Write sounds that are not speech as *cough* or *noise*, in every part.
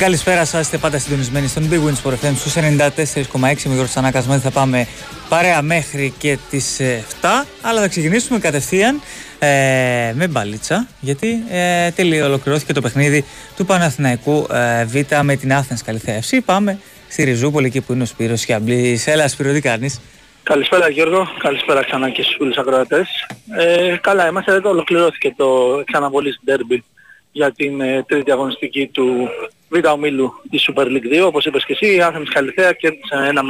Πολύ καλησπέρα σας. Είστε πάντα συντονισμένοι στον Big Wins for FM στους 94,6 με Γιώργο Τσανάκας. Θα πάμε παρέα μέχρι και τις 7. Αλλά θα ξεκινήσουμε κατευθείαν ε, με μπαλίτσα. Γιατί ε, τελείω ολοκληρώθηκε το παιχνίδι του Παναθηναϊκού ε, Β με την Athens Καλυθέα Πάμε στη Ριζούπολη εκεί που είναι ο Σπύρος Χιαμπλή. Έλα, Σπύρο, τι κάνεις; Καλησπέρα Γιώργο, καλησπέρα ξανά και στους φίλους ακροατές. Ε, καλά, είμαστε εδώ, ολοκληρώθηκε το ξαναβολής derby για την ε, τρίτη αγωνιστική του Β' Ομίλου της Super League 2. Όπως είπες και εσύ, η Άθενης Καλυθέα κέρδισε 1-0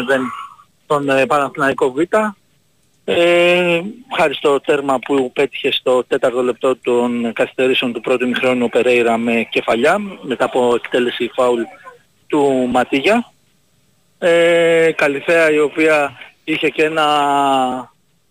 τον ε, Παναθηναϊκό Β. Ε, χάρη στο τέρμα που πέτυχε στο τέταρτο λεπτό των καθυστερήσεων του πρώτου μηχρόνου Περέιρα με κεφαλιά μετά από εκτέλεση φάουλ του Ματίγια. Ε, Καλυθέα η οποία είχε και ένα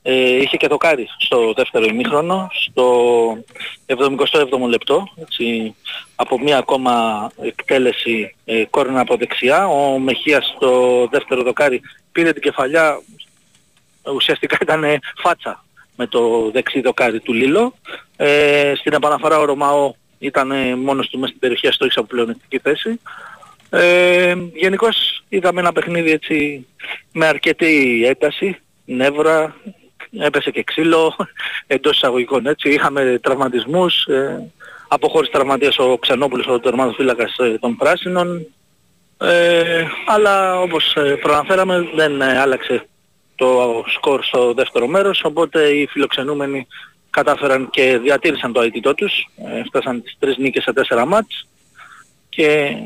ε, είχε και το κάρι στο δεύτερο ημίχρονο, στο 77ο λεπτό, έτσι, από μία ακόμα εκτέλεση ε, κόρνα από δεξιά. Ο Μεχίας στο δεύτερο δοκάρι πήρε την κεφαλιά, ουσιαστικά ήταν φάτσα με το δεξί δοκάρι του Λίλο. Ε, στην επαναφορά ο Ρωμαό ήταν μόνος του μέσα στην περιοχή, στο από πλεονεκτική θέση. Ε, γενικώς είδαμε ένα παιχνίδι έτσι με αρκετή ένταση, νεύρα, έπεσε και ξύλο *laughs* εντός εισαγωγικών έτσι. Είχαμε τραυματισμούς, ε, αποχώρησε τραυματίας ο Ξενόπουλος, ο τερματοφύλακας ε, των Πράσινων. Ε, αλλά όπως ε, προαναφέραμε δεν ε, άλλαξε το σκορ στο δεύτερο μέρος, οπότε οι φιλοξενούμενοι κατάφεραν και διατήρησαν το αιτητό τους, ε, φτάσαν τις τρεις νίκες σε τέσσερα μάτς και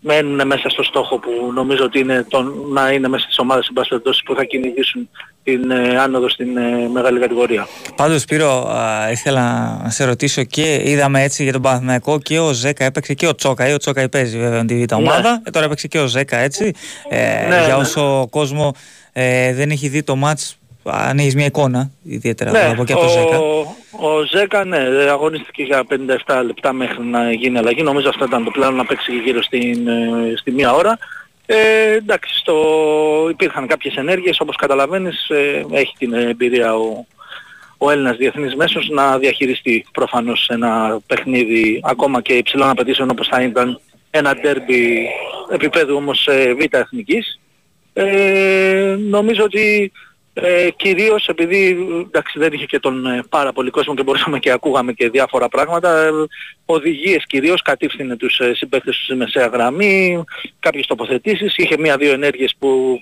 μένουν μέσα στο στόχο που νομίζω ότι είναι το να είναι μέσα στις ομάδες συμπασπερτώσεις που θα κυνηγήσουν την ε, άνοδο στην ε, μεγάλη κατηγορία. Πάντως Σπύρο, ήθελα να σε ρωτήσω και είδαμε έτσι για τον Παναθηναϊκό και ο Ζέκα έπαιξε και ο Τσόκα, ή ο Τσόκα παίζει βέβαια τη β' ομάδα, ναι. ε, τώρα έπαιξε και ο Ζέκα έτσι, ε, ναι, για ναι. όσο κόσμος ε, δεν έχει δει το μάτς αν έχεις μια εικόνα ιδιαίτερα ναι, από και από το Ζέκα. Ο Ζέκα ναι, αγωνίστηκε για 57 λεπτά μέχρι να γίνει αλλαγή. Νομίζω αυτό ήταν το πλάνο να παίξει γύρω στην, ε, στη μία ώρα. Ε, εντάξει, στο... υπήρχαν κάποιες ενέργειες, όπως καταλαβαίνεις ε, έχει την εμπειρία ο, ο Έλληνας διεθνής μέσος να διαχειριστεί προφανώς ένα παιχνίδι ακόμα και υψηλών απαιτήσεων όπως θα ήταν ένα ντέρμπι επίπεδου όμως ε, β' εθνικής. Ε, νομίζω ότι ε, κυρίως επειδή εντάξει, δεν είχε και τον ε, πάρα πολύ κόσμο και μπορούσαμε και ακούγαμε και διάφορα πράγματα, ε, οδηγίες κυρίως κατήφθηνε τους ε, συμπαίκτες τους στη μεσαία γραμμή, κάποιες τοποθετήσεις, είχε μία-δύο ενέργειες που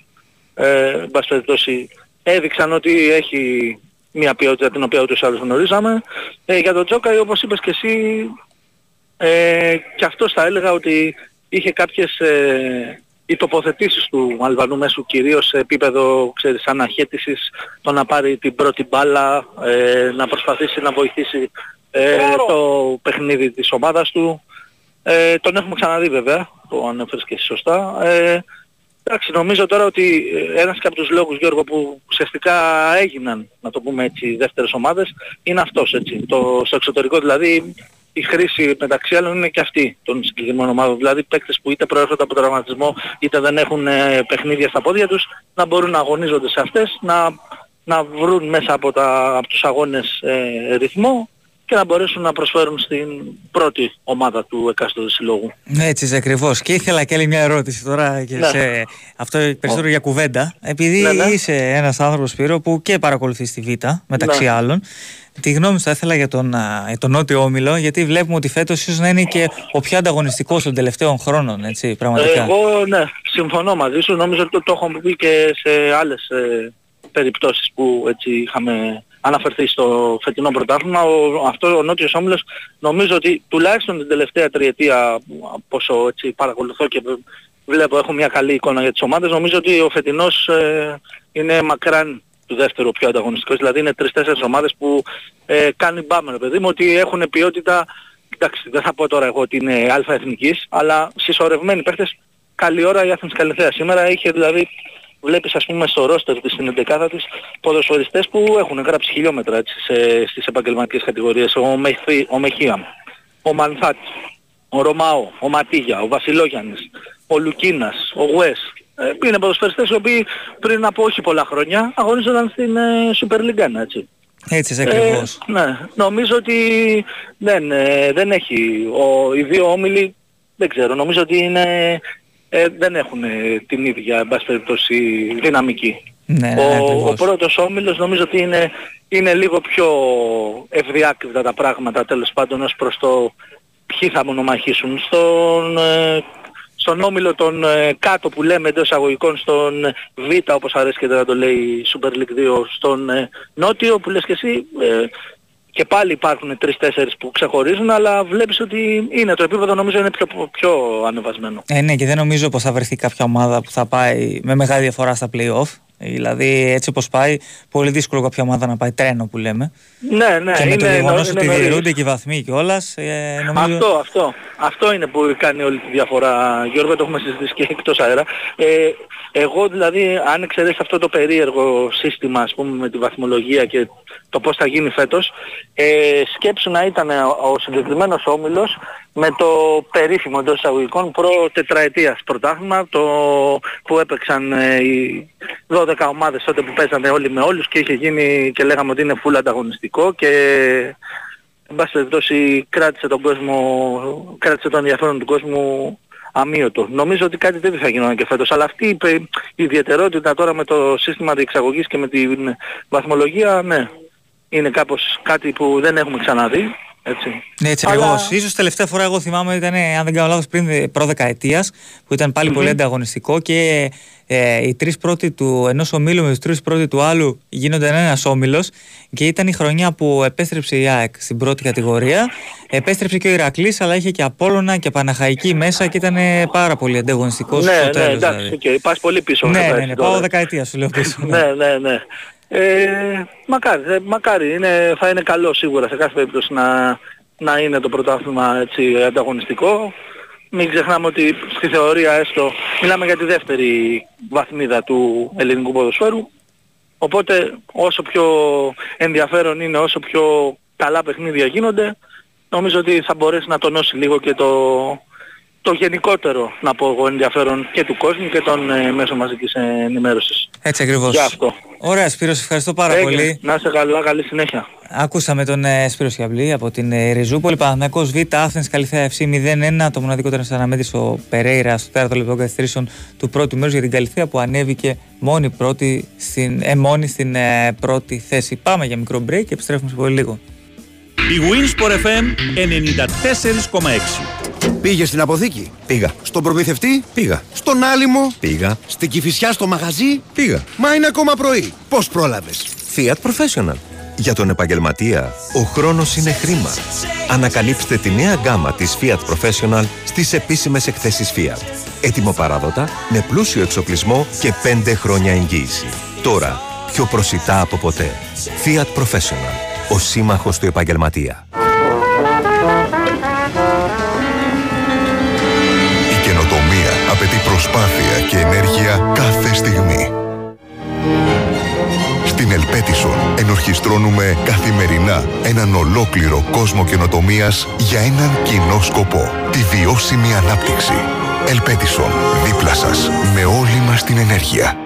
ε, περιπτώσει έδειξαν ότι έχει μία ποιότητα την οποία ούτως άλλως γνωρίζαμε. Ε, για τον Τζόκα όπως είπες και εσύ, ε, και αυτός θα έλεγα ότι είχε κάποιες ε, οι τοποθετήσεις του Αλβανού μέσου κυρίως σε επίπεδο ξέρεις, αναχέτησης το να πάρει την πρώτη μπάλα, ε, να προσπαθήσει να βοηθήσει ε, το παιχνίδι της ομάδας του. Ε, τον έχουμε ξαναδεί βέβαια, το ανέφερες και εσύ σωστά. Ε, εντάξει, νομίζω τώρα ότι ε, ένας και από τους λόγους Γιώργο που ουσιαστικά έγιναν, να το πούμε έτσι, δεύτερες ομάδες, είναι αυτός έτσι. Το, στο εξωτερικό δηλαδή η χρήση μεταξύ άλλων είναι και αυτή των συγκεκριμένων ομάδων. Δηλαδή παίκτες που είτε προέρχονται από τραυματισμό είτε δεν έχουν ε, παιχνίδια στα πόδια τους να μπορούν να αγωνίζονται σε αυτές, να, να βρουν μέσα από, τα, από τους αγώνες ε, ρυθμό και να μπορέσουν να προσφέρουν στην πρώτη ομάδα του εκάστοτε συλλόγου. Ναι, έτσι ακριβώς. Και ήθελα και άλλη μια ερώτηση τώρα και ναι. σε αυτό περισσότερο για κουβέντα. Επειδή ναι, ναι. είσαι ένας άνθρωπος Σπύρο που και παρακολουθείς τη Β' μεταξύ ναι. άλλων. Τη γνώμη σου θα ήθελα για τον, για τον Νότιο Όμιλο, γιατί βλέπουμε ότι φέτος ίσως να είναι και ο πιο ανταγωνιστικός των τελευταίων χρόνων, έτσι, πραγματικά. Εγώ, ναι, συμφωνώ μαζί σου. Νομίζω ότι το, το έχω πει και σε άλλες ε, περιπτώσεις που έτσι είχαμε αναφερθεί στο φετινό πρωτάθλημα. Ο, αυτό ο Νότιος Όμιλος νομίζω ότι τουλάχιστον την τελευταία τριετία πόσο έτσι παρακολουθώ και βλέπω έχω μια καλή εικόνα για τις ομάδες νομίζω ότι ο φετινός ε, είναι μακράν του δεύτερου πιο ανταγωνιστικός δηλαδή είναι τρεις-τέσσερις ομάδες που ε, κάνει μπάμενο παιδί μου ότι έχουν ποιότητα εντάξει δεν θα πω τώρα εγώ ότι είναι αλφα εθνικής αλλά συσσωρευμένοι παίχτες καλή ώρα η Άθενης Καλυθέα σήμερα είχε δηλαδή βλέπεις ας πούμε στο ρόστερ της στην 11 της ποδοσφαιριστές που έχουν γράψει χιλιόμετρα έτσι, σε, στις επαγγελματικές κατηγορίες. Ο, Μεχθή, ο Μεχία, ο Μανθάτ, ο Ρωμάο, ο Ματίγια, ο Βασιλόγιαννης, ο Λουκίνας, ο Γουές. Ε, είναι ποδοσφαιριστές οι οποίοι πριν από όχι πολλά χρόνια αγωνίζονταν στην ε, Super League έτσι. Έτσι ακριβώς. Ε, ναι, νομίζω ότι δεν, ε, δεν έχει. Ο, οι δύο όμιλοι δεν ξέρω. Νομίζω ότι είναι, ε, δεν έχουν την ίδια, εν πάση περιπτώσει, δυναμική. Ναι, ναι, ο, ο πρώτος όμιλος νομίζω ότι είναι, είναι λίγο πιο ευδιάκριτα τα πράγματα τέλος πάντων ως προς το ποιοι θα μονομαχήσουν. Στον, ε, στον όμιλο των ε, κάτω που λέμε εντός αγωγικών στον Β όπως αρέσει και να το λέει η Super League 2 στον ε, Νότιο που λες και εσύ και πάλι υπάρχουν τρεις-τέσσερις που ξεχωρίζουν, αλλά βλέπεις ότι είναι το επίπεδο νομίζω είναι πιο, πιο ανεβασμένο. Ε, ναι, και δεν νομίζω πως θα βρεθεί κάποια ομάδα που θα πάει με μεγάλη διαφορά στα play-off. Δηλαδή έτσι όπως πάει, πολύ δύσκολο κάποια ομάδα να πάει τρένο που λέμε. Ναι, ναι. Και με είναι, το γεγονός είναι, ότι είναι διαιρούνται και οι βαθμοί κιόλας, ε, νομίζω... Αυτό, αυτό. Αυτό είναι που κάνει όλη τη διαφορά. Γιώργο, το έχουμε συζητήσει και εκτός αέρα. Ε, εγώ δηλαδή, αν εξαιρέσει αυτό το περίεργο σύστημα, ας πούμε, με τη βαθμολογία και το πώς θα γίνει φέτος, ε, σκέψου να ήταν ο συγκεκριμένος όμιλος με το περίφημο εντός εισαγωγικών προ τετραετίας πρωτάθλημα, το που έπαιξαν ε, οι 12 ομάδες τότε που παίζανε όλοι με όλους και είχε γίνει και λέγαμε ότι είναι full ανταγωνιστικό και εν πάση περιπτώσει κράτησε τον κόσμο, κράτησε τον ενδιαφέρον του κόσμου αμύωτο. Νομίζω ότι κάτι τέτοιο θα γινόταν και φέτος. Αλλά αυτή η, η ιδιαιτερότητα τώρα με το σύστημα διεξαγωγής και με τη βαθμολογία, ναι, είναι κάπως κάτι που δεν έχουμε ξαναδεί. Έτσι. Ναι, έτσι Αλλά... ακριβώς. Ίσως τελευταία φορά εγώ θυμάμαι ήταν, αν δεν κάνω λάθος, πριν προδεκαετίας, που ήταν πάλι mm-hmm. πολύ ανταγωνιστικό και ε, οι τρεις πρώτοι του ενός ομίλου με τους τρεις πρώτοι του άλλου γίνονται ένας όμιλος και ήταν η χρονιά που επέστρεψε η ΑΕΚ στην πρώτη κατηγορία. Επέστρεψε και ο Ηρακλής, αλλά είχε και Απόλωνα και Παναχαϊκή μέσα και ήταν πάρα πολύ ανταγωνιστικός ναι, στο ναι, τέλος, εντάξει, δηλαδή. okay, πας πολύ πίσω. Ναι, ναι, ναι, πάω δεκαετία σου λέω πίσω. ναι, ναι, ναι. Ε, μακάρι, ε, μακάρι. Είναι, θα είναι καλό σίγουρα σε κάθε περίπτωση να, να είναι το πρωτάθλημα έτσι ανταγωνιστικό. Μην ξεχνάμε ότι στη θεωρία έστω μιλάμε για τη δεύτερη βαθμίδα του ελληνικού ποδοσφαίρου. Οπότε όσο πιο ενδιαφέρον είναι, όσο πιο καλά παιχνίδια γίνονται, νομίζω ότι θα μπορέσει να τονώσει λίγο και το, το γενικότερο, να πω εγώ, ενδιαφέρον και του κόσμου και των ε, μέσων μαζικής ενημέρωσης. Έτσι ακριβώς. Για αυτό. Ωραία Σπύρος, σε ευχαριστώ πάρα Έγινε. πολύ. Να είσαι καλά, καλή συνέχεια. Ακούσαμε τον ε, Σπύρο Σιαμπλή από την ε, Ριζούπολη. Παναθηναϊκός Β, Άθενς Καλυθέα FC 0-1. Το μοναδικό ήταν αναμέτρηση ο Περέιρα στο τέταρτο λεπτό καθυστερήσεων του πρώτου μέρους για την Καλυθέα που ανέβηκε μόνη, πρώτη στην, ε, μόνη στην ε, πρώτη θέση. Πάμε για μικρό break και επιστρέφουμε σε πολύ λίγο. Η Winsport FM 94,6 Πήγε στην αποθήκη. Πήγα. Στον προμηθευτή. Πήγα. Στον άλυμο. Πήγα. Στην κυφισιά στο μαγαζί. Πήγα. Μα είναι ακόμα πρωί. Πώς πρόλαβες; Fiat Professional. Για τον επαγγελματία, ο χρόνος είναι χρήμα. Ανακαλύψτε τη νέα γκάμα της Fiat Professional στις επίσημες εκθέσεις Fiat. Έτοιμο παράδοτα, με πλούσιο εξοπλισμό και 5 χρόνια εγγύηση. Τώρα, πιο προσιτά από ποτέ. Fiat Professional. Ο σύμμαχος του επαγγελματία. Προσπάθεια και ενέργεια κάθε στιγμή. Στην Ελπέτισον ενορχιστρώνουμε καθημερινά έναν ολόκληρο κόσμο καινοτομίας για έναν κοινό σκοπό. Τη βιώσιμη ανάπτυξη. Elpedison, δίπλα σας, με όλη μας την ενέργεια.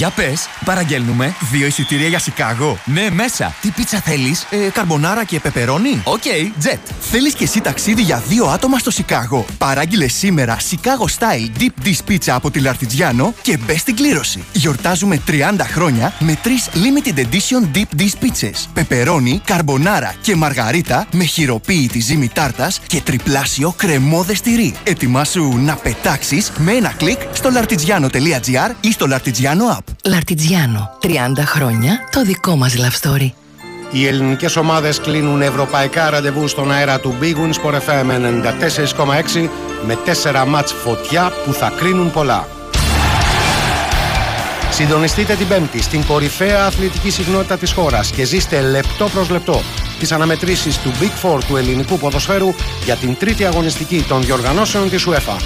Για πες, παραγγέλνουμε δύο εισιτήρια για Σικάγο. Ναι, μέσα. Τι πίτσα θέλεις, Ε, καρμπονάρα και πεπερώνι. OK, jet. Θέλεις και εσύ ταξίδι για δύο άτομα στο Σικάγο; Παράγγειλε σήμερα Chicago Style Deep Dish Pizza από τη L'Artigiano και μπες στην κλήρωση. Γιορτάζουμε 30 χρόνια με τρεις Limited Edition Deep Dish Pizzas. Πεπερώνι, καρμπονάρα και μαργαρίτα με χειροποίητη ζύμη τάρτας και τριπλάσιο κρεμώδες τυρί. Ετοιμάσου να πετάξεις με ένα κλικ στο lartigiano.gr ή στο Lartigiano App. Λαρτιτζιάνο. 30 χρόνια το δικό μας love story. Οι ελληνικές ομάδες κλείνουν ευρωπαϊκά ραντεβού στον αέρα του Big Wins Sport FM 94,6 με 4 μάτς φωτιά που θα κρίνουν πολλά. Συντονιστείτε την Πέμπτη στην κορυφαία αθλητική συχνότητα της χώρας και ζήστε λεπτό προς λεπτό τις αναμετρήσεις του Big Four του ελληνικού ποδοσφαίρου για την τρίτη αγωνιστική των διοργανώσεων της UEFA.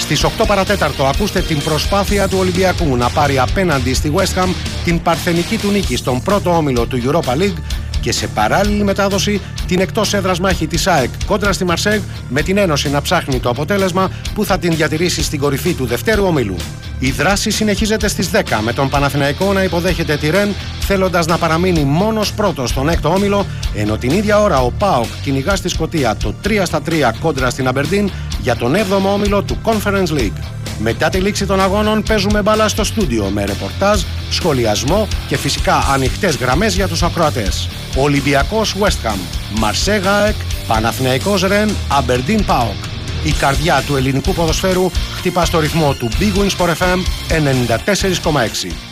Στις 8 παρατέταρτο ακούστε την προσπάθεια του Ολυμπιακού να πάρει απέναντι στη West Ham την παρθενική του νίκη στον πρώτο όμιλο του Europa League και σε παράλληλη μετάδοση την εκτός έδρας μάχη της ΑΕΚ κόντρα στη Μαρσέγ με την Ένωση να ψάχνει το αποτέλεσμα που θα την διατηρήσει στην κορυφή του δευτέρου ομίλου. Η δράση συνεχίζεται στις 10 με τον Παναθηναϊκό να υποδέχεται τη Ρεν θέλοντας να παραμείνει μόνος πρώτος στον έκτο όμιλο ενώ την ίδια ώρα ο ΠΑΟΚ κυνηγά στη Σκωτία το 3 στα 3 κόντρα στην Αμπερντίν για τον 7ο όμιλο του Conference League. Μετά τη λήξη των αγώνων παίζουμε μπάλα στο στούντιο με ρεπορτάζ, σχολιασμό και φυσικά ανοιχτές γραμμές για τους ακροατές. Ολυμπιακός West Ham, Μαρσέ Εκ, Παναθηναϊκός Ρεν, Αμπερντίν ΠΑΟΚ. Η καρδιά του ελληνικού ποδοσφαίρου χτυπά στο ρυθμό του Big Wings for FM 94,6.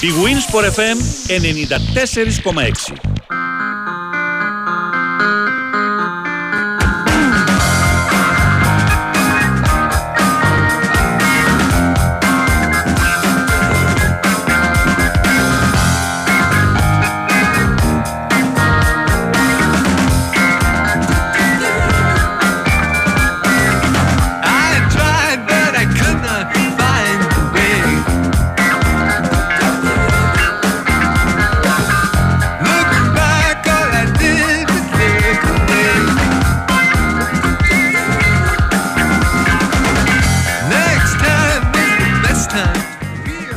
Big Wins for FM 94,6.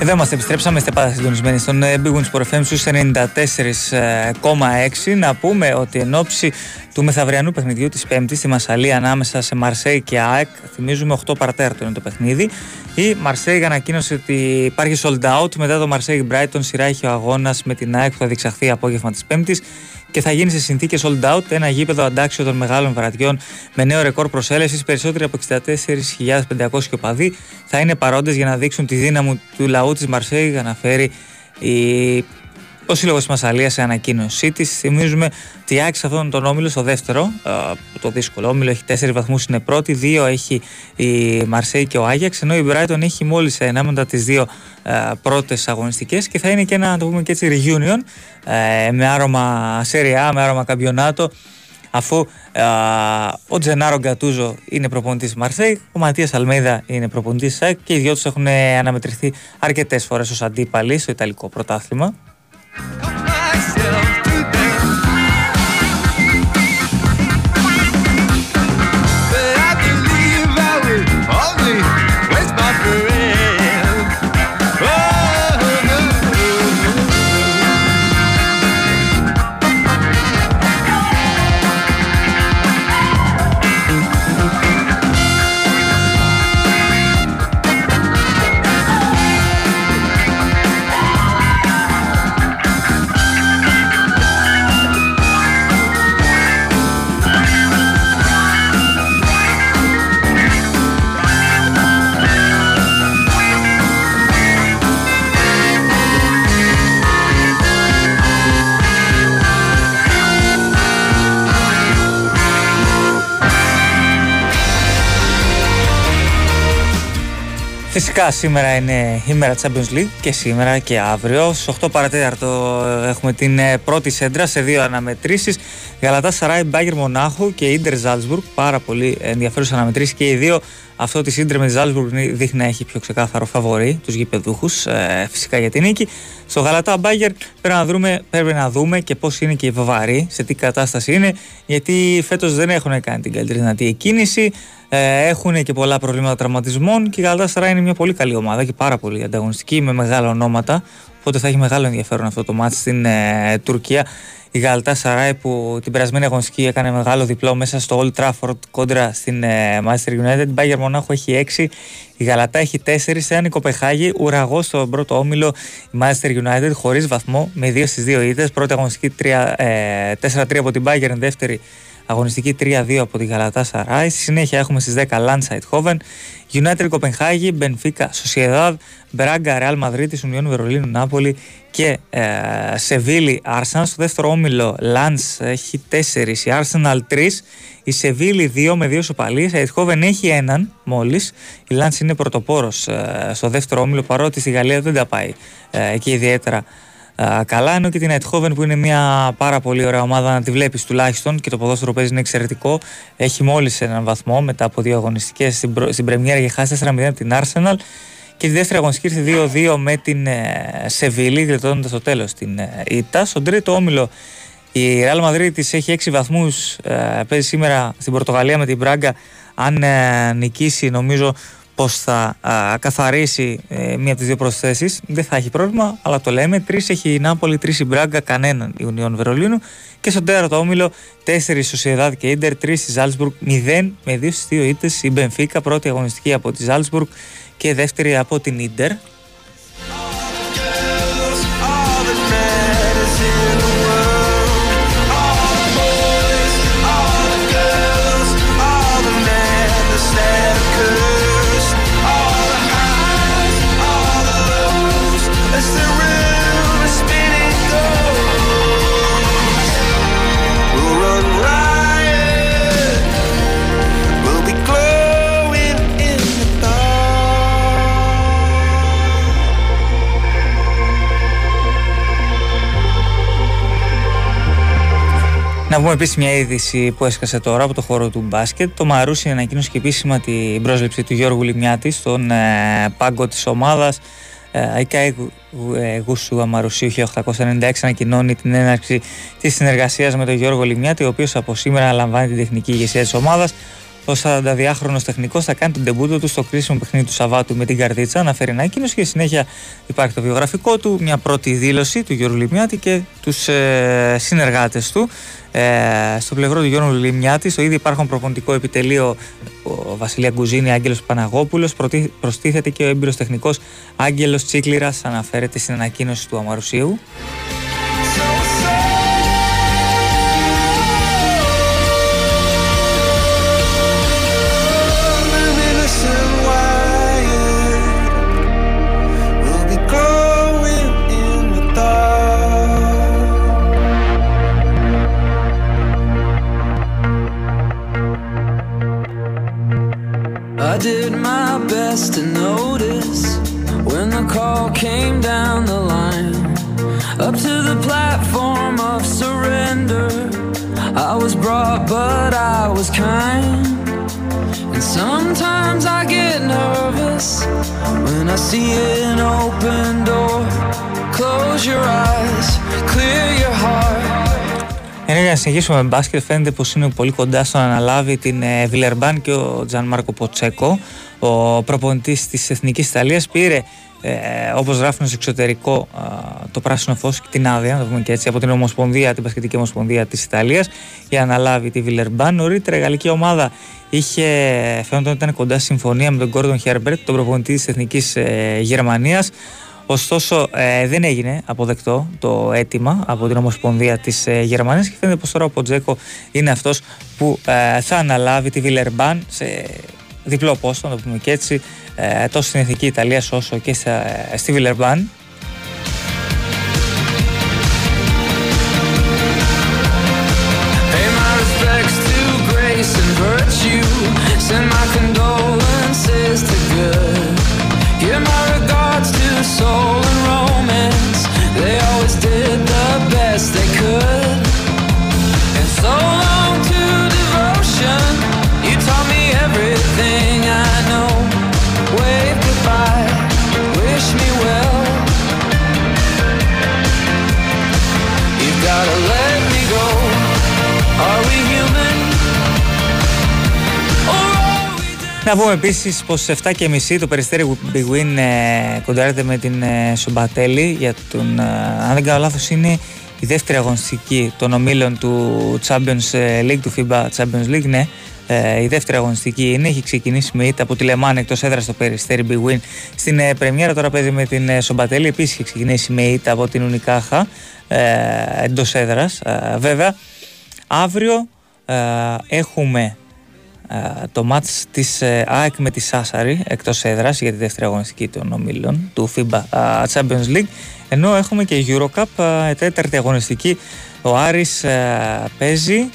Εδώ είμαστε, επιστρέψαμε, είστε πάντα συντονισμένοι στον ε, Big Wings Sport FM στους 94,6. Να πούμε ότι εν ώψη του μεθαυριανού παιχνιδιού της Πέμπτης στη Μασαλή ανάμεσα σε Μαρσέη και ΑΕΚ, θυμίζουμε 8 παρατέρτο είναι το παιχνίδι, η Μαρσέη ανακοίνωσε ότι υπάρχει sold out μετά το Μαρσέη Brighton, σειρά έχει ο αγώνας με την ΑΕΚ που θα διεξαχθεί απόγευμα της Πέμπτης και θα γίνει σε συνθήκες sold out ένα γήπεδο αντάξιο των μεγάλων βραδιών με νέο ρεκόρ προσέλευσης. Περισσότεροι από 64.500 οπαδοί θα είναι παρόντες για να δείξουν τη δύναμη του λαού της Μαρσέη, αναφέρει η ο Σύλλογος τη Μασαλία σε ανακοίνωσή της. Θυμίζουμε ότι άξιζε αυτόν τον όμιλο στο δεύτερο, το δύσκολο όμιλο, έχει 4 βαθμούς, είναι πρώτη. Δύο έχει η Μαρσέη και ο Άγιαξ, ενώ η Μπράιτον έχει μόλις ένα μετά τις δύο πρώτες αγωνιστικές και θα είναι και ένα, να το πούμε και έτσι, reunion ε, με άρωμα Serie με άρωμα καμπιονάτο. Αφού ο Τζενάρο Γκατούζο είναι προπονητής της Μαρσέη, ο Ματίας Αλμέιδα είναι προπονητής της ΣΑΚ και οι δυο τους έχουν αναμετρηθεί αρκετές φορές ως αντίπαλοι στο Ιταλικό πρωτάθλημα. Come myself Φυσικά σήμερα είναι η μέρα Champions League και σήμερα και αύριο. Στις 8 παρά τέταρτο έχουμε την ε, πρώτη σέντρα σε δύο αναμετρήσεις. Γαλατασαράι, Μπάγερν Μονάχου και Ίντερ Ζάλτσμπουργκ. Πάρα πολύ ενδιαφέρουσες αναμετρήσεις και οι δύο. Αυτό τη Ίντερ με τη Ζάλτσμπουργκ δείχνει να έχει πιο ξεκάθαρο φαβορή τους γηπεδούχους, ε, φυσικά για την νίκη. Στο Γαλατά Μπάγερν πρέπει να, δούμε, πρέπει να δούμε και πώς είναι και οι Βαβαροί, σε τι κατάσταση είναι, γιατί φέτος δεν έχουν κάνει την καλύτερη δυνατή εκκίνηση. Ε, έχουν και πολλά προβλήματα τραυματισμών και η Γαλατά είναι μια πολύ καλή ομάδα και πάρα πολύ ανταγωνιστική με μεγάλα ονόματα. Οπότε θα έχει μεγάλο ενδιαφέρον αυτό το μάτι στην ε, Τουρκία. Η Γαλατά Σαράι που την περασμένη αγωνιστική έκανε μεγάλο διπλό μέσα στο Old Trafford κόντρα στην ε, Manchester United. Η Bayern Μονάχου έχει 6, η Γαλατά έχει 4, έναν η Κοπεχάγη, ουραγό στο πρώτο όμιλο η Manchester United χωρίς βαθμό με 2 στις 2 ήττε. Πρώτη αγωνιστική 4-3 ε, από την Bayern, δεύτερη αγωνιστική 3-2 από τη Γαλατά Σαράι. Στη συνέχεια έχουμε στις 10 Landside Hoven, United Κοπενχάγη, Μπενφίκα Σοσιεδάδ, Μπράγκα Ρεάλ Μαδρίτη, Ουνιόν Βερολίνου Νάπολη και ε, Σεβίλη Άρσαν. Στο δεύτερο όμιλο Λάντ έχει 4, η Arsenal 3, η Σεβίλη 2 με 2 σοπαλίε, η Αιτχόβεν έχει έναν μόλις. Η Λάντ είναι πρωτοπόρος ε, στο δεύτερο όμιλο παρότι στη Γαλλία δεν τα πάει ε, εκεί ιδιαίτερα καλά. Ενώ και την Eindhoven που είναι μια πάρα πολύ ωραία ομάδα να τη βλέπεις τουλάχιστον και το ποδόσφαιρο παίζει είναι εξαιρετικό. Έχει μόλις έναν βαθμό μετά από δύο αγωνιστικές στην, προ... στην Πρεμιέρα και χάσει 4-0 από την Arsenal. Και τη δεύτερη αγωνιστική ήρθε 2-2 με την ε, Σεβίλη, γλιτώνοντας το τέλος την ε, ΙΤΑ. Στον τρίτο όμιλο Η Real Madrid της έχει 6 βαθμούς, ε, παίζει σήμερα στην Πορτογαλία με την Μπράγκα. Αν ε, νικήσει νομίζω πως θα καθαρίσει ε, μία από τις δύο προσθέσεις. Δεν θα έχει πρόβλημα, αλλά το λέμε. Τρεις έχει η Νάπολη, τρεις η Μπράγκα, κανέναν η Ουνιόν Βερολίνου. Και στο τέταρτο όμιλο, τέσσερις η Σοσιαδάδ και Ίντερ, τρεις η Ζάλσμπουργκ, μηδέν με δύο στις δύο ήττες η Μπενφίκα, πρώτη αγωνιστική από τη Ζάλσμπουργκ και δεύτερη από την Ίντερ. Πούμε επίση μια είδηση που έσκασε τώρα από το χώρο του μπάσκετ. Το Μαρούσι ανακοίνωσε και επίσημα την πρόσληψη του Γιώργου Λιμιάτη στον ε, πάγκο της ομάδας. Ε, η ΚΑΕ Γούσου Αμαρουσίου 1896 ανακοινώνει την έναρξη της συνεργασίας με τον Γιώργο Λιμιάτη, ο οποίος από σήμερα λαμβάνει την τεχνική ηγεσία της ομάδας. Ο 42χρονο τεχνικός θα κάνει τον τεμπούτο του στο κρίσιμο παιχνίδι του Σαββάτου με την Καρδίτσα. Αναφέρει ανακοίνωση και συνέχεια υπάρχει το βιογραφικό του, μια πρώτη δήλωση του Γιώργου Λιμιάτη και τους ε, συνεργάτες του. Ε, στο πλευρό του Γιώργου Λιμιάτη, στο ήδη υπάρχον προπονητικό επιτελείο, ο Βασιλεία Γκουζίνη, Άγγελος Παναγόπουλος, προστίθεται και ο έμπειρος τεχνικός Άγγελος Τσίκλιρα, αναφέρεται στην ανακοίνωση του Αμαρουσίου. Να συνεχίσουμε με μπάσκετ. Φαίνεται πως είναι πολύ κοντά στο να αναλάβει την Βιλερμπάν και ο Τζαν Μάρκο Ποτσέκο. Ο προπονητής της Εθνικής Ιταλίας πήρε, ε, όπως γράφουν στο εξωτερικό, το πράσινο φως και την άδεια, να το πούμε και έτσι, από την Ομοσπονδία, την Πασχετική Ομοσπονδία της Ιταλίας για να αναλάβει τη Βιλερμπάν. Νωρίτερα η γαλλική ομάδα είχε, φαίνονταν ότι ήταν κοντά συμφωνία με τον Γκόρντον Χέρμπερτ, τον προπονητή της Εθνικής ε, Γερμανίας. Ωστόσο ε, δεν έγινε αποδεκτό το αίτημα από την Ομοσπονδία της ε, Γερμανίας και φαίνεται πως τώρα ο Ποτζέκο είναι αυτός που ε, θα αναλάβει τη Βιλερμπάν σε διπλό πόστο, να το πούμε και έτσι, ε, τόσο στην Εθνική Ιταλία όσο και στα, στη Βιλερμπάν. Να πούμε επίσης πως στι 7.30 το περιστέρι Big Win ε, κοντράρεται με την ε, Σομπατέλη για τον, ε, αν δεν κάνω λάθος, είναι η δεύτερη αγωνιστική των ομίλων του Champions League, του FIBA Champions League. Ναι, ε, η δεύτερη αγωνιστική είναι. Έχει ξεκινήσει με ήττα από τη Λεμάν εκτός έδρας στο περιστέρι Big Win. Στην ε, Πρεμιέρα τώρα παίζει με την ε, Σομπατέλη. Επίσης έχει ξεκινήσει με ήττα από την Ουνικάχα ε, εντός έδρας. Ε, βέβαια, αύριο ε, έχουμε ε, το μάτς της ε, ΑΕΚ με τη Σάσαρη εκτός έδρας για τη δεύτερη αγωνιστική των ομίλων του FIBA ε, Champions League. Ενώ έχουμε και Eurocup τέταρτη αγωνιστική. Ο Άρης παίζει.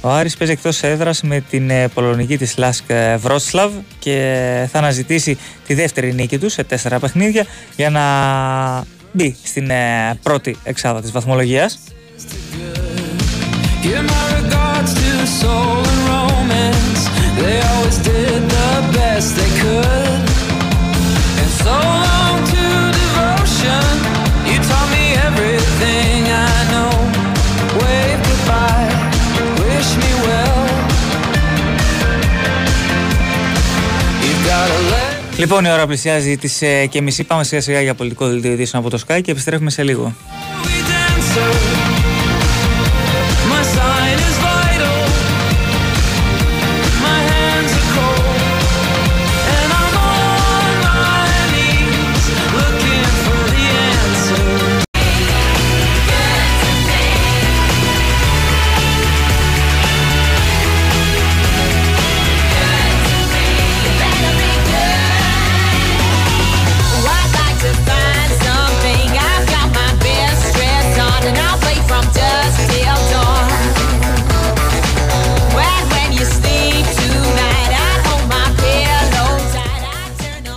Ο Άρης παίζει εκτός έδρας με την πολωνική της Λάσκ Βρότσλαβ και θα αναζητήσει τη δεύτερη νίκη του σε τέσσερα παιχνίδια για να μπει στην πρώτη εξάδα της βαθμολογίας. Λοιπόν, η ώρα πλησιάζει ε, και μισή. Πάμε σιγά σιγά για πολιτικό διδίσκο από το Sky και επιστρέφουμε σε λίγο.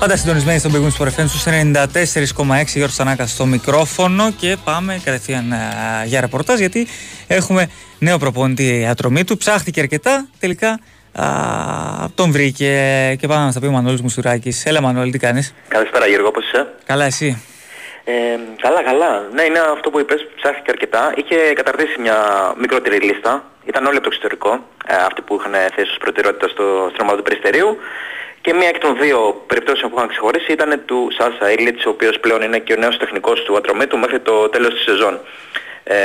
Πάντα συντονισμένοι στον Big Wings FM στους 94,6 Γιώργος Σανάκα στο μικρόφωνο και πάμε κατευθείαν α, για ρεπορτάζ γιατί έχουμε νέο προπονητή ατρομή του. Ψάχτηκε αρκετά, τελικά α, τον βρήκε και πάμε να στα πει ο Μανώλης Μουσουράκης. Έλα Μανώλη, τι κάνεις; Καλησπέρα Γιώργο, πώς είσαι; Καλά εσύ; Ε, καλά, καλά. Ναι, είναι αυτό που είπες, ψάχτηκε αρκετά. Είχε καταρτήσει μια μικρότερη λίστα. Ήταν όλοι από το εξωτερικό, ε, αυτοί που είχαν θέσει ως προτεραιότητα στο, στην ομάδα του Περιστερίου. Και μία εκ των δύο περιπτώσεων που είχαν ξεχωρίσει ήταν του Σάσα Ήλιτς, ο οποίος πλέον είναι και ο νέος τεχνικός του Ατρομήτου μέχρι το τέλος της σεζόν. Ε,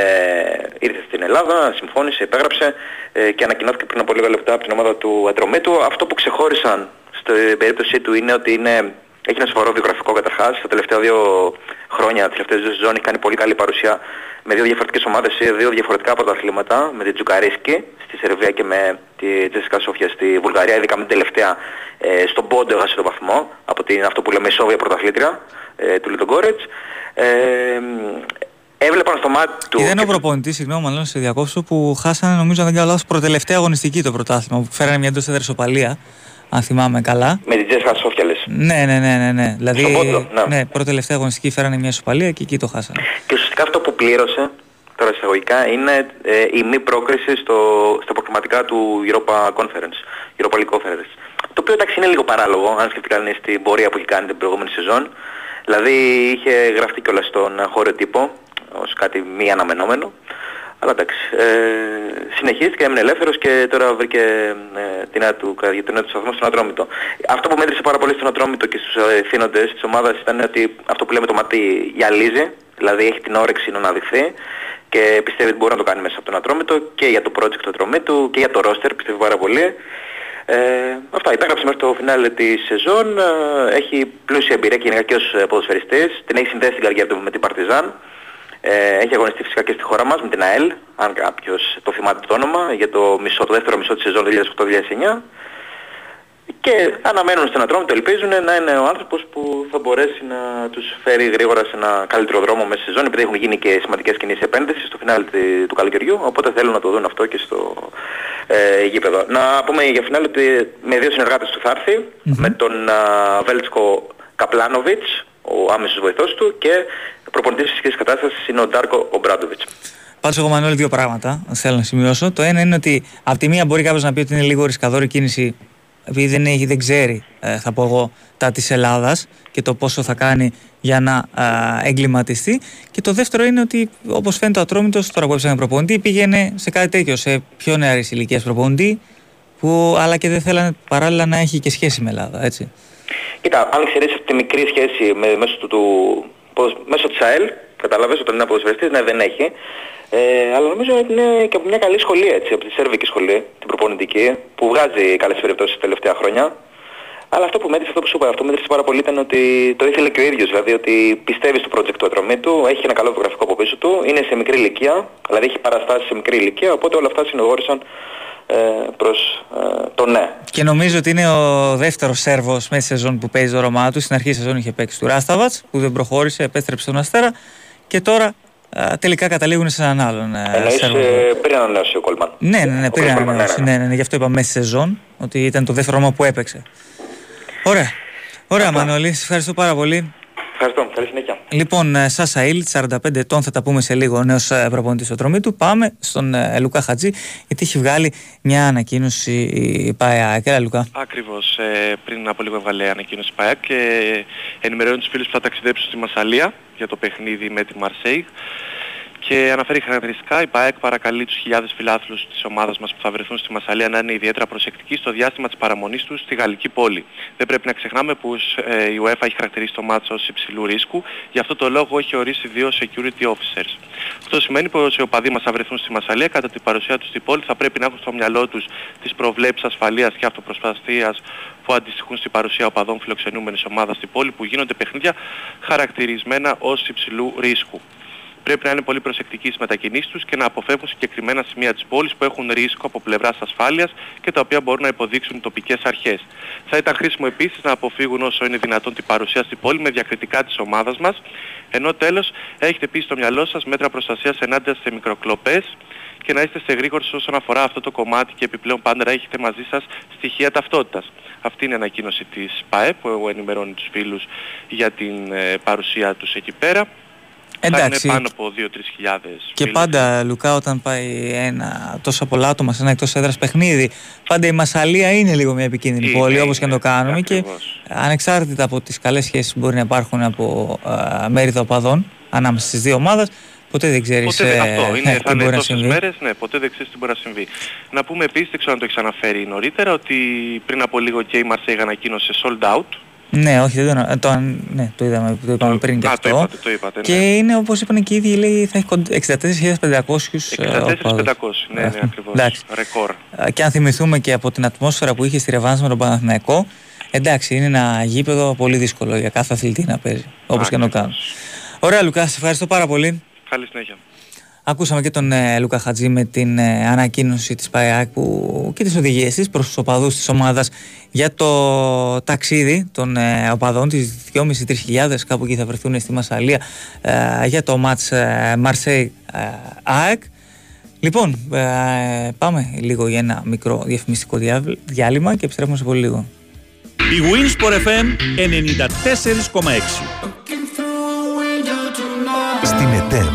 ήρθε στην Ελλάδα, συμφώνησε, υπέγραψε ε, και ανακοινώθηκε πριν από λίγα λεπτά από την ομάδα του Ατρομήτου. Αυτό που ξεχώρισαν στην περίπτωσή του είναι ότι είναι, έχει ένα σοβαρό βιογραφικό καταρχάς. Τα τελευταία δύο χρόνια, τις τελευταίες δύο σεζόν έχει κάνει πολύ καλή παρουσία με δύο διαφορετικές ομάδες σε δύο διαφορετικά πρωταθλήματα, με την Τζουκαρίσκη στη Σερβία και με τη Τζέσικα Σόφια στη Βουλγαρία, ειδικά με την τελευταία ε, στον Πόντο έχασε τον βαθμό από την, αυτό που λέμε Σόβια πρωταθλήτρια ε, του Λιτογκόρετς. Ε, έβλεπαν στο μάτι του... Ήταν ο προπονητής, συγγνώμη, μάλλον σε διακόψω, που χάσανε νομίζω αν δεν κάνω λάθος προτελευταία αγωνιστική το πρωτάθλημα, που φέρανε μια εντός έδρας οπαλία αν θυμάμαι καλά. Με την Τζέσικα Σόφια λες. Ναι, ναι, ναι, ναι. ναι. Δηλαδή, Στον Πόντο, ναι. ναι, πρώτη-τελευταία αγωνιστική φέρανε μια ισοπαλία και εκεί το χάσανε. Και ουσιαστικά αυτό που πλήρωσε τώρα εισαγωγικά είναι ε, η μη πρόκριση στο, στα προκριματικά του Europa Conference, Europa League Conference. Το οποίο εντάξει είναι λίγο παράλογο, αν σκεφτεί κανείς την πορεία που έχει κάνει την προηγούμενη σεζόν. Δηλαδή είχε γραφτεί κιόλας στον χώρο τύπο ως κάτι μη αναμενόμενο. Αλλά εντάξει, ε, συνεχίστηκε, έμεινε ελεύθερος και τώρα βρήκε ε, την νέα του, για τον νέο του σταθμό στον Ατρόμητο. Αυτό που μέτρησε πάρα πολύ στον Ατρόμητο και στους ευθύνοντες της ομάδας ήταν ότι αυτό που λέμε το ματί γυαλίζει, δηλαδή έχει την όρεξη να αναδειχθεί και πιστεύει ότι μπορεί να το κάνει μέσα από τον Ατρόμητο και για το project του Ατρομήτου και για το roster, πιστεύει πάρα πολύ. Ε, αυτά, υπέγραψε μέχρι το φινάλε της σεζόν, ε, έχει πλούσια εμπειρία και είναι και ως ποδοσφαιριστής, την έχει συνδέσει την καριέρα του με την Παρτιζάν. Ε, έχει αγωνιστεί φυσικά και στη χώρα μας με την ΑΕΛ, αν κάποιος το θυμάται το όνομα, για το, μισό, το δεύτερο μισό της σεζόν 2008-2009. Και αναμένουν στην Ατρόμητο, ελπίζουν να είναι ο άνθρωπος που θα μπορέσει να τους φέρει γρήγορα σε ένα καλύτερο δρόμο μέσα στη σεζόν, επειδή έχουν γίνει και σημαντικές κινήσεις επένδυσης στο φινάλι του καλοκαιριού, οπότε θέλουν να το δουν αυτό και στο ε, γήπεδο. Να πούμε για φινάλι ότι με δύο συνεργάτες του θα ερθει με τον α, Βέλτσκο Καπλάνοβιτς, ο άμεσος βοηθός του και προπονητής της σχέσης κατάστασης είναι ο Ντάρκο Ομπράντοβιτς. Πάντως εγώ Μανώλη δύο πράγματα θέλω να σημειώσω. Το ένα είναι ότι από τη μία μπορεί κάποιος να πει ότι είναι λίγο ρισκαδόρη κίνηση επειδή δεν, έχει, δεν ξέρει, ε, θα πω εγώ, τα της Ελλάδας και το πόσο θα κάνει για να ε, εγκληματιστεί. Και το δεύτερο είναι ότι, όπως φαίνεται ο Ατρόμητος, τώρα που έψανε προπονητή, πήγαινε σε κάτι τέτοιο, σε πιο νεαρής ηλικίας προπονητή, που, αλλά και δεν θέλανε παράλληλα να έχει και σχέση με Ελλάδα, έτσι. Κοίτα, αν ξέρεις αυτή τη μικρή σχέση με, μέσω, του, του, μέσω της ΑΕΛ, καταλαβαίνεις ότι είναι ποδοσφαιριστής, ναι δεν έχει. Ε, αλλά νομίζω ότι είναι και από μια καλή σχολή έτσι, από τη Σερβική σχολή, την προπονητική, που βγάζει καλές περιπτώσεις τα τελευταία χρόνια. Αλλά αυτό που μέτρησε, αυτό που σου είπα, αυτό που μέτρησε πάρα πολύ ήταν ότι το ήθελε και ο ίδιος, δηλαδή ότι πιστεύει στο project του ατρομή του, έχει ένα καλό βιογραφικό από πίσω του, είναι σε μικρή ηλικία, δηλαδή έχει παραστάσει σε μικρή ηλικία, οπότε όλα αυτά συνοδόρησαν ε, προς ε, το ναι. Και νομίζω ότι είναι ο δεύτερος Σέρβος μέσα στη σεζόν που παίζει το όνομά του. Στην αρχή της σεζόν είχε παίξει του Ράσταβατς που δεν προχώρησε, επέστρεψε στον Αστέρα και τώρα α, τελικά καταλήγουν σε έναν άλλον. ε, Εννοείς Σέρβο. ε, πριν ανανέωσει ο Κόλμαν. Ναι, ναι, ναι, Ο πριν Κόλμαν, ανανέωση. Ναι, ναι, ναι, γι' αυτό είπα μέσα στη σεζόν ότι ήταν το δεύτερο όνομα που έπαιξε. Ωραία. Ωραία, Μανώλη, σε ευχαριστώ πάρα πολύ. Ευχαριστώ, καλή συνέχεια. Λοιπόν, ε, Σάσα Ήλτ, 45 ετών, θα τα πούμε σε λίγο, ο νέο προπονητής στο τρομή του. Πάμε στον ε, Λουκά Χατζή, γιατί έχει βγάλει μια ανακοίνωση η ΠΑΕΑ. Κύριε Λουκά. Ακριβώς. Ε, πριν από λίγο έβγαλε ανακοίνωση ΠΑΕΚ και ενημερώνει τους φίλους που θα ταξιδέψουν στη Μασαλία για το παιχνίδι με τη Μαρσέη. Και αναφέρει χαρακτηριστικά η ΠΑΕΚ παρακαλεί τους χιλιάδες φιλάθλους της ομάδας μας που θα βρεθούν στη Μασαλία να είναι ιδιαίτερα προσεκτικοί στο διάστημα της παραμονής τους στη γαλλική πόλη. Δεν πρέπει να ξεχνάμε πως ε, η UEFA έχει χαρακτηρίσει το μάτσο ως υψηλού ρίσκου, γι' αυτό το λόγο έχει ορίσει δύο security officers. Αυτό σημαίνει πως οι οπαδοί μας θα βρεθούν στη Μασαλία κατά την παρουσία τους στην πόλη θα πρέπει να έχουν στο μυαλό τους τις προβλέψεις ασφαλείας και αυτοπροσπαστίας που αντιστοιχούν στην παρουσία οπαδών φιλοξενούμενης ομάδας στην πόλη που γίνονται παιχνίδια χαρακτηρισμένα ως υψηλού ρίσκου πρέπει να είναι πολύ προσεκτικοί στις μετακινήσεις τους και να αποφεύγουν συγκεκριμένα σημεία της πόλης που έχουν ρίσκο από πλευράς ασφάλειας και τα οποία μπορούν να υποδείξουν οι τοπικές αρχές. Θα ήταν χρήσιμο επίσης να αποφύγουν όσο είναι δυνατόν την παρουσία στην πόλη με διακριτικά της ομάδας μας, ενώ τέλος έχετε επίσης στο μυαλό σας μέτρα προστασίας ενάντια σε μικροκλοπές και να είστε σε γρήγορες όσον αφορά αυτό το κομμάτι και επιπλέον πάντα να έχετε μαζί σας στοιχεία ταυτότητας. Αυτή είναι η ανακοίνωση της ΠΑΕ που ενημερώνει τους φίλους για την ε, παρουσία τους εκεί πέρα. Εντάξει. Θα είναι πάνω από 2-3 χιλιάδες Και πάντα, Λουκά, όταν πάει ένα τόσα πολλά άτομα σε ένα εκτός έδρας παιχνίδι, πάντα η Μασαλία είναι λίγο μια επικίνδυνη Είναι, πόλη, όπως και να το είναι, κάνουμε. Και ανεξάρτητα από τις καλές σχέσεις που μπορεί να υπάρχουν από uh, μέρη οπαδών ανάμεσα στις δύο ομάδες, ποτέ δεν ξέρεις Ποτέ δεν, αυτό ε, είναι, τι θα μπορεί είναι να τόσες συμβεί. μέρες, ναι, ποτέ δεν ξέρεις τι μπορεί να συμβεί. Να πούμε επίσης, δεν ξέρω αν το έχεις αναφέρει νωρίτερα, ότι πριν από λίγο και η Marseille ανακοίνωσε sold out. Ναι, όχι, δεν το, ε, το, ναι, το είδαμε, το είπαμε πριν και Α, αυτό. το είπατε, το είπατε, Και ναι. είναι όπως είπαν και οι ίδιοι, λέει, θα έχει κοντ- 64.500 64.500, ναι, ναι, ακριβώς. Εντάξει. Ρεκόρ. Ε, Και αν θυμηθούμε και από την ατμόσφαιρα που είχε στη Ρεβάνς με τον Παναθηναϊκό, εντάξει, είναι ένα γήπεδο πολύ δύσκολο για κάθε αθλητή να παίζει, όπως και να το κάνουν. Ωραία, Λουκάς, σε ευχαριστώ πάρα πολύ. Καλή συνέχεια. Ακούσαμε και τον ε, Λούκα Χατζή με την ε, ανακοίνωση της ΠΑΕΑΚ που, και τις οδηγίες της προς τους οπαδούς της ομάδας για το ταξίδι των ε, οπαδών τις 2.500-3.000 κάπου εκεί θα βρεθούν στη Μασαλία ε, για το μάτς ε, Marseille ε, ΑΕΚ. Λοιπόν, ε, πάμε λίγο για ένα μικρό διαφημιστικό διά- διάλειμμα και επιστρέφουμε σε πολύ λίγο. Η Winsport FM 94,6 Στην ΕΤΕΜ,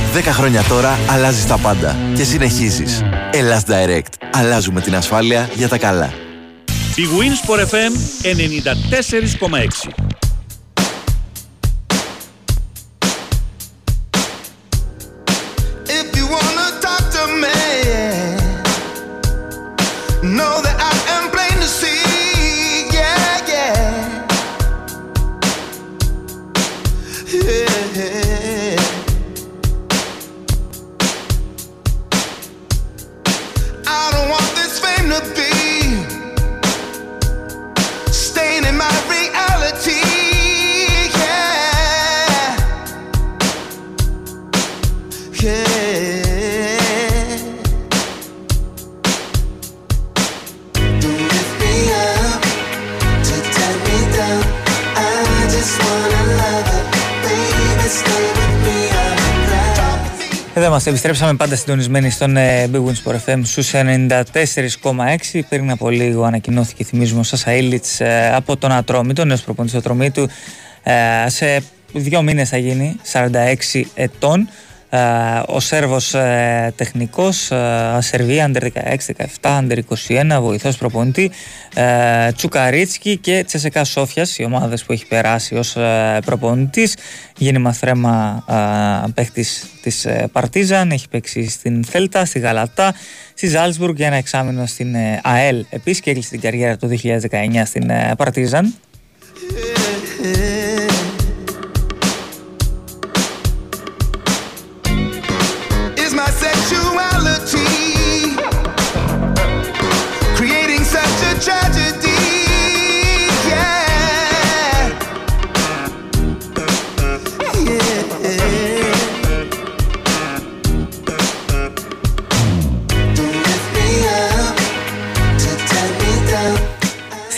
10 χρόνια τώρα αλλάζεις τα πάντα και συνεχίζεις. Ελλάς Direct. Αλλάζουμε την ασφάλεια για τα καλά. Η Winsport FM 94,6 Εδώ είμαστε, επιστρέψαμε πάντα συντονισμένοι στον ε, Big Wins Sport FM στους 94,6. Πριν από λίγο ανακοινώθηκε, θυμίζουμε, ο Σάσα Ήλιτς ε, από τον Ατρόμη, τον νέος προπονητής του Ατρόμη του. Ε, σε δύο μήνες θα γίνει, 46 ετών. Ε, ο Σέρβος ε, τεχνικός, ε, Σερβία, Under 16, 17, Under 21, βοηθός προπονητή, ε, Τσουκαρίτσκι και Τσεσεκά Σόφιας, οι ομάδες που έχει περάσει ως ε, προπονητής. Γέννημα θρέμα ε, παίχτης της ε, Παρτίζαν, έχει παίξει στην Θέλτα, στη Γαλατά, στη Ζάλσμπουργκ για ένα εξάμεινο στην ε, ΑΕΛ. Επίσης και έκλεισε την καριέρα το 2019 στην ε, Παρτίζαν.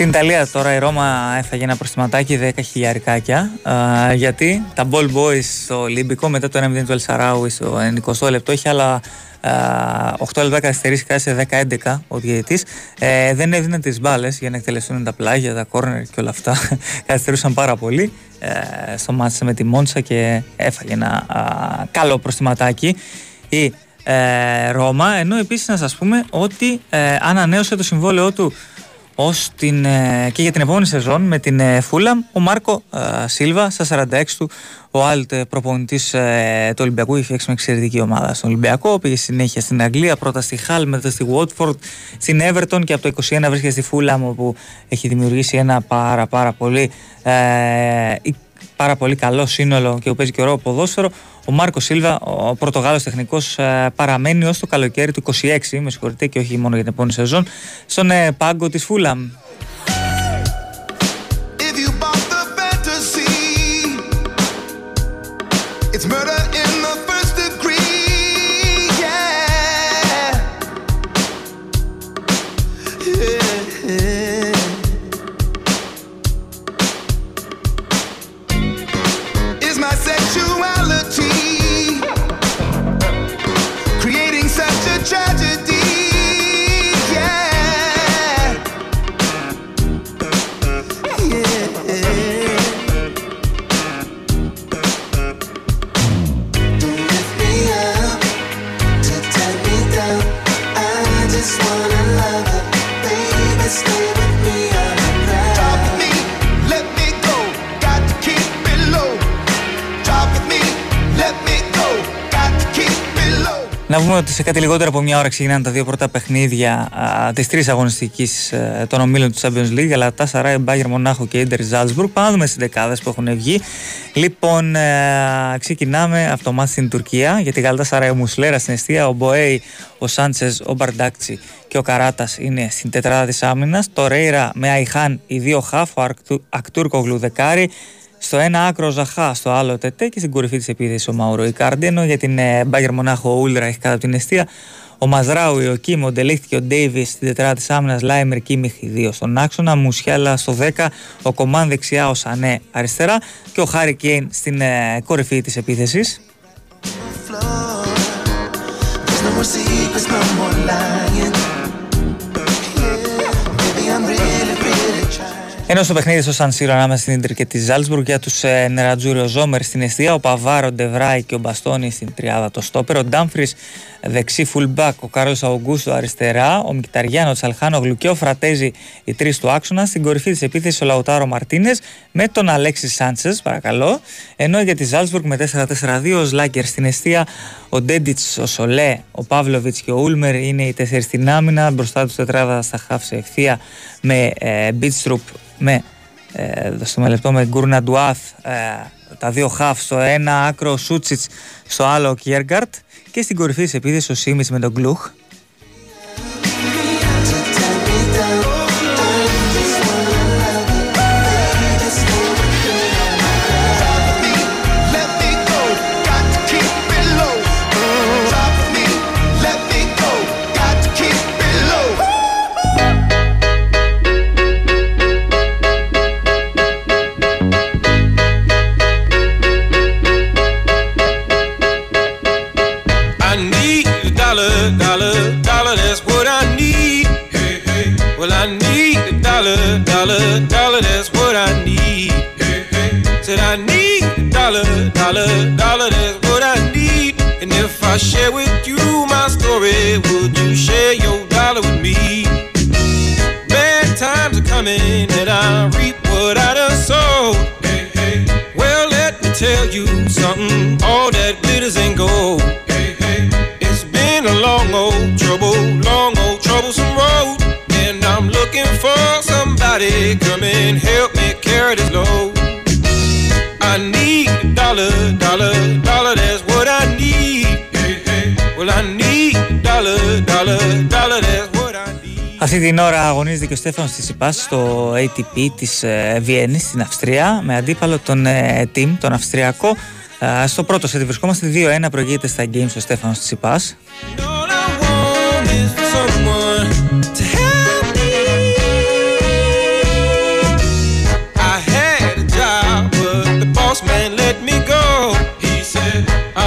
Στην Ιταλία τώρα η Ρώμα έφαγε ένα προστιματάκι 10 χιλιαρικάκια. Α, γιατί τα Ball Boys στο Ολύμπικο μετά το 1-0 του Ελσαράουι στο 90 λεπτό είχε άλλα α, 8 λεπτά καθυστερήσει κάτι σε 10-11 ο διαιτητής. Ε, δεν έδιναν τις μπάλες για να εκτελεστούν τα πλάγια, τα κόρνερ και όλα αυτά. *laughs* Καθυστερούσαν πάρα πολύ ε, στο μάτσα με τη Μόντσα και έφαγε ένα α, καλό προστιματάκι η ε, Ρώμα. Ενώ επίσης να σας πούμε ότι ε, ανανέωσε το συμβόλαιό του ως την, ε, και για την επόμενη σεζόν με την ε, Φούλαμ ο Μάρκο ε, Σίλβα στα 46 του. Ο άλλοτε προπονητής ε, του Ολυμπιακού είχε φτιάξει μια εξαιρετική ομάδα στον Ολυμπιακό. Πήγε συνέχεια στην Αγγλία πρώτα στη Χάλ μετά στη Watford στην Everton και από το 21 βρίσκεται στη Φούλαμ όπου έχει δημιουργήσει ένα πάρα πάρα πολύ ε, πάρα πολύ καλό σύνολο και που παίζει και ωραίο ποδόσφαιρο. Ο Μάρκος Σίλβα, ο Πορτογάλος τεχνικός, παραμένει ως το καλοκαίρι του 26, με συγχωρείτε και όχι μόνο για την επόμενη σεζόν, στον ε, πάγκο της Φούλαμ. Σε κάτι λιγότερο από μια ώρα ξεκινάνε τα δύο πρώτα παιχνίδια της τρίτης αγωνιστικής των ομίλων του Champions League. Γαλατά Σαράι, Μπάγερν Μονάχου και Ίντερ Ζάλτσμπουργκ. Πάμε να δούμε τις εντεκάδες που έχουν βγει. Λοιπόν, ε, ξεκινάμε από το ματς στην Τουρκία. Για τη Γαλατά Σαράι, ο Μουσλέρας στην εστία, ο Μποέι, ο Σάντσες, ο Μπαρντακτσί και ο Καράτας είναι στην τετράδα της άμυνας. Τορέιρα με Αϊχάν, οι δύο χαφ, ο Ακτουρ- Ακτούρκογλου δεκάρι. Στο ένα άκρο ο Ζαχά, στο άλλο Τετέ και στην κορυφή της επίθεσης ο Μαούρο Ικάρντι. Ενώ για την ε, Μπάγερν Μονάχου ο Ούλραϊχ κάτω από την εστία. Ο Μαζράουι, ο Κίμ, ο Ντελίχτη και ο Ντέιβις στην τετράδα της άμυνας. Λάιμερ Κίμιχ, οι δύο στον άξονα. Μουσιάλα στο 10. Ο Κομάν δεξιά, ο Σανέ αριστερά. Και ο Χάρι Κέιν στην ε, κορυφή της επίθεσης. There's no Ενώ στο παιχνίδι στο Σαν Σύρο ανάμεσα στην Ιντερ και τη Ζάλσμπουργκ για τους ε, Νερατζούριο Ζόμερ στην αιστεία, ο Παβάρο, ο Ντεβράη και ο Μπαστόνι στην τριάδα το στόπερ, ο Ντάμφρις δεξί fullback, ο Κάρλος Αουγκούστο αριστερά, ο Μικταριάνο, ο Τσαλχάνογλου και ο Φρατέζη οι τρεις του άξονα. Στην κορυφή της επίθεσης ο Λαουτάρο Μαρτίνες με τον Αλέξη Σάντσες, παρακαλώ. Ενώ για τη Ζάλσμπουργκ με 4-4-2 ο Σλάγκερ στην αιστεία, ο Ντέντιτς, ο Σολέ, ο Παύλοβιτς και ο Ούλμερ είναι οι τέσσερις στην άμυνα. Μπροστά τους τετράδα στα χάφς σε ευθεία με ε, Μπίτστρουπ με ε, δώστε λεπτό με Γκούρνα Ντουάθ ε, τα δύο χαφ στο ένα άκρο ο Σούτσιτς στο άλλο ο Κιέργκαρτ και στην κορυφή της επίθεσης ο Σίμις με τον Γκλουχ dollar, dollar, dollar, that's what I need. Hey, hey. Said I need a dollar, dollar, dollar, that's what I need. And if I share with you my story, would you share your dollar with me? Bad times are coming and I reap what I done sowed. Hey, hey. Well, let me tell you something, all that glitters ain't gold. Hey, hey. It's been a long old trouble, long old troublesome road. Αυτή την ώρα αγωνίζεται και ο Στέφανος της Ιπάς στο ATP της Βιέννης στην Αυστρία με αντίπαλο τον ε, Τιμ, τον Αυστριακό. Ε, στο πρώτο σε βρισκόμαστε 2-1. Προηγείται στα games ο Στέφανος της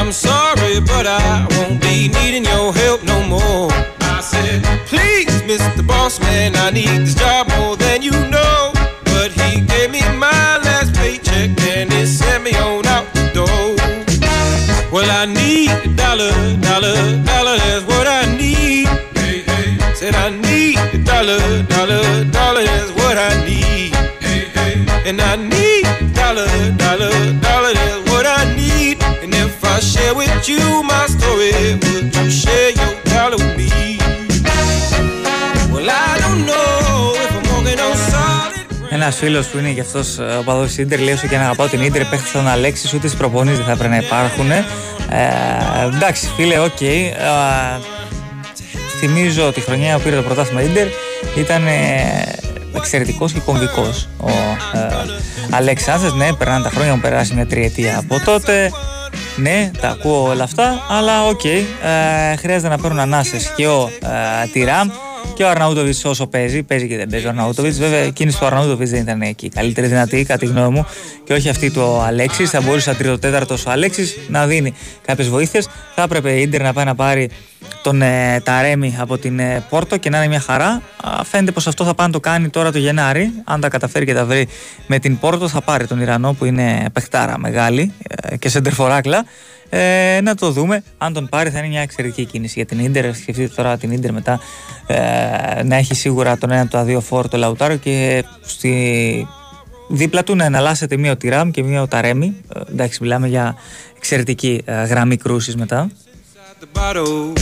I'm sorry, but I won't be needing your help no more. I said, please, Mr. Bossman, I need this job share with you my story, would you share your dollar with me? Well, I don't know if I'm walking on solid. Ένας φίλος που είναι και αυτός οπαδός της Ίντερ λέει: Όσο και να αγαπάω την Ίντερ, παίχτες σαν τον Αλέξις, ούτε στις προπονήσεις δεν θα έπρεπε να υπάρχουν. Ε, εντάξει, φίλε, οκ. Ε, θυμίζω ότι η χρονιά που πήρε το πρωτάθλημα η Ίντερ ήταν ε, εξαιρετικός και κομβικός ο ε, Αλέξανδρος. Ναι, περνάνε τα χρόνια, έχουμε περάσει μια τριετία από τότε. Ναι, τα ακούω όλα αυτά, αλλά οκ. ε, χρειάζεται να παίρνουν ανάσες και ο ε, Τιράμ και ο Αρναούτοβιτς όσο παίζει. Παίζει και δεν παίζει ο Αρναούτοβιτς. Βέβαια, η κίνηση του Αρναούτοβιτς δεν ήταν εκεί. η Καλύτερη δυνατή, κατά τη γνώμη μου, και όχι αυτή του Αλέξις. Θα μπορούσε σαν τρίτο-τέταρτο ο Αλέξις να δίνει κάποιες βοήθειες. Θα έπρεπε η Ίντερ να πάει να πάρει τον ε, Ταρέμι από την ε, Πόρτο και να είναι μια χαρά. Α, φαίνεται πως αυτό θα πάει να το κάνει τώρα το Γενάρη. Αν τα καταφέρει και τα βρει με την Πόρτο, θα πάρει τον Ιρανό που είναι παιχτάρα μεγάλη ε, και σεντερφοράκλα. Ε, να το δούμε. Αν τον πάρει, θα είναι μια εξαιρετική κίνηση για την ντερ. Σκεφτείτε τώρα την ντερ μετά ε, να έχει σίγουρα τον ένα από τα δύο φόρ το Λαουτάρο και στη... δίπλα του να εναλλάσσεται μία ο Τιράμ και μία ο Ταρέμι. Ε, εντάξει, μιλάμε για εξαιρετική ε, γραμμή κρούσης μετά. the bottle.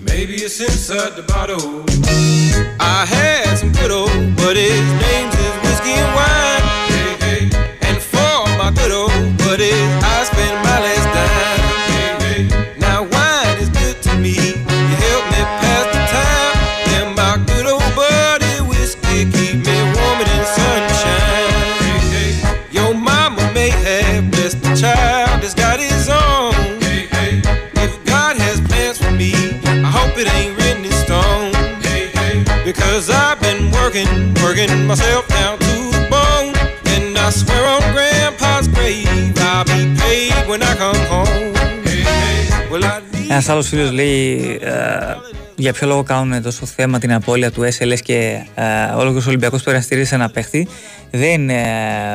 Maybe it's inside the bottle. I had some good old, but his name's is whiskey and wine. Hey, hey. And for my good old buddies, I spend my last dime. Because I've been working, working myself down to the bone. And I swear on Grandpa's grave, I'll be paid when I come home. Hey, hey. Well, I Ένα άλλο φίλο λέει ε, για ποιο λόγο κάνουν τόσο θέμα την απώλεια του SLS και ε, όλο ο Ολυμπιακός τώρα στηρίζει ένα παίχτη; Δεν, ε,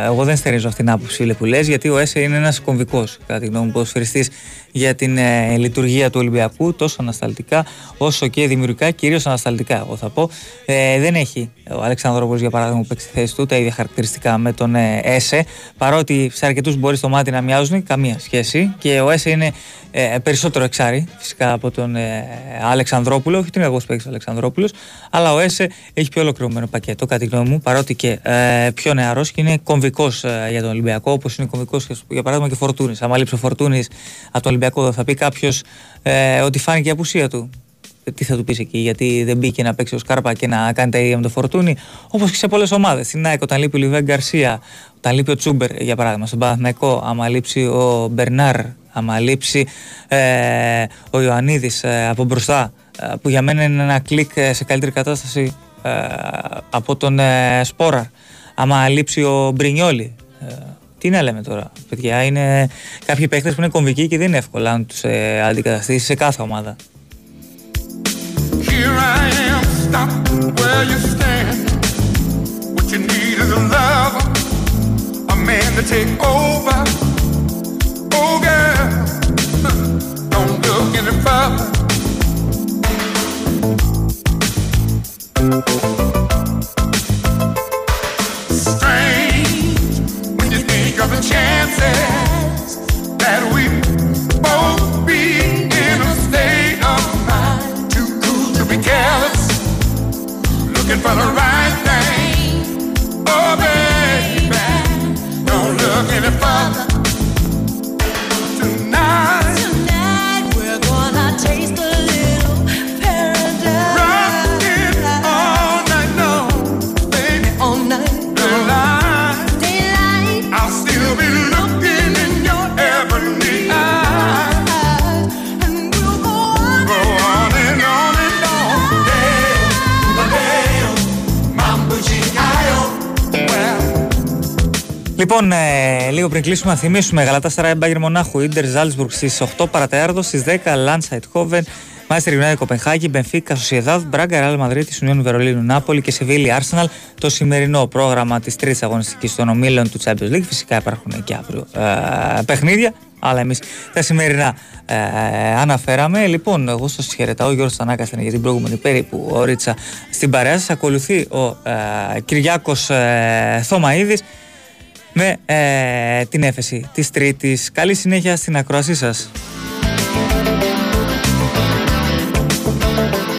εγώ δεν στερίζω αυτή την άποψη φίλε, που λες, γιατί ο ΕΣΕ είναι ένας κομβικός, κατά τη γνώμη μου, ποδοσφαιριστής για την ε, λειτουργία του Ολυμπιακού, τόσο ανασταλτικά όσο και δημιουργικά, κυρίως ανασταλτικά, εγώ θα πω. Ε, δεν έχει ο Αλεξανδρόπουλος, για παράδειγμα, που παίξει τη θέση του τα ίδια χαρακτηριστικά με τον ε, ΕΣΕ, παρότι σε αρκετούς μπορεί στο μάτι να μοιάζουν, καμία σχέση. Και ο ΕΣΕ είναι ε, περισσότερο εξάρι, φυσικά από τον ε, Αλεξανδρόπουλο, όχι την εγώ παίξει ο Αλεξανδρόπουλος, αλλά ο ΕΣΕ έχει πιο ολοκληρωμένο πακέτο, κατά τη γνώμη μου, παρότι και ε, πιο νεαρός και είναι κομβικός ε, για τον Ολυμπιακό, όπως είναι κομβικός για παράδειγμα και Φορτούνης. Αν λείψει ο Φορτούνης από τον Ολυμπιακό, θα πει κάποιος ε, ότι φάνηκε η απουσία του. Ε, Τι θα του πεις εκεί, γιατί δεν μπήκε να παίξει ο Σκάρπα και να κάνει τα ίδια με τον Φορτούνη, όπως και σε πολλές ομάδες. Στην ΑΕΚ, όταν λείπει ο Λιβέ Γκαρσία, όταν λείπει ο Τσούμπερ, για παράδειγμα, στον Παναθηναϊκό, άμα λείψει ο Μπερνάρ, άμα λείψει ε, ο Ιωαννίδης ε, από μπροστά, ε, που για μένα είναι ένα κλικ ε, σε καλύτερη κατάσταση ε, από τον ε, Σπόραρ. Άμα λείψει ο Μπρινιόλι. Ε, τι να λέμε τώρα, παιδιά. Είναι κάποιοι παίχτε που είναι κομβικοί και δεν είναι εύκολα να τους ε, αντικαταστήσεις σε κάθε ομάδα. Here I am, stop where you stand. What you need is a lover, a man to take over. Strange when you think of the chances that Λοιπόν, ε, λίγο πριν κλείσουμε, να θυμίσουμε Γαλατά Σαράι Μπάγκερ Μονάχου, Ιντερ Ζάλτσμπουργκ στις 8 παρατέταρτο, στις 10 Λάντσα Ειτχόβεν, Μάστερ United Κοπενχάγη, Μπενφίκα, Σοσιεδάδ, Μπράγκα, Ρεάλ Μαδρίτη, Ουνιόν Βερολίνου, Νάπολη και Σεβίλη Άρσεναλ. Το σημερινό πρόγραμμα της τρίτης αγωνιστικής των ομίλων του Champions League. Φυσικά υπάρχουν και αύριο ε, παιχνίδια. Αλλά εμείς τα σημερινά ε, αναφέραμε. Λοιπόν, εγώ σας χαιρετάω. Ο Γιώργος Τανάκα ήταν για την προηγούμενη περίπου ωρίτσα στην παρέα σας. Ακολουθεί ο ε, Κυριάκος ε, Θωμαίδης με ε, την έφεση της Τρίτης. Καλή συνέχεια στην ακρόασή σας.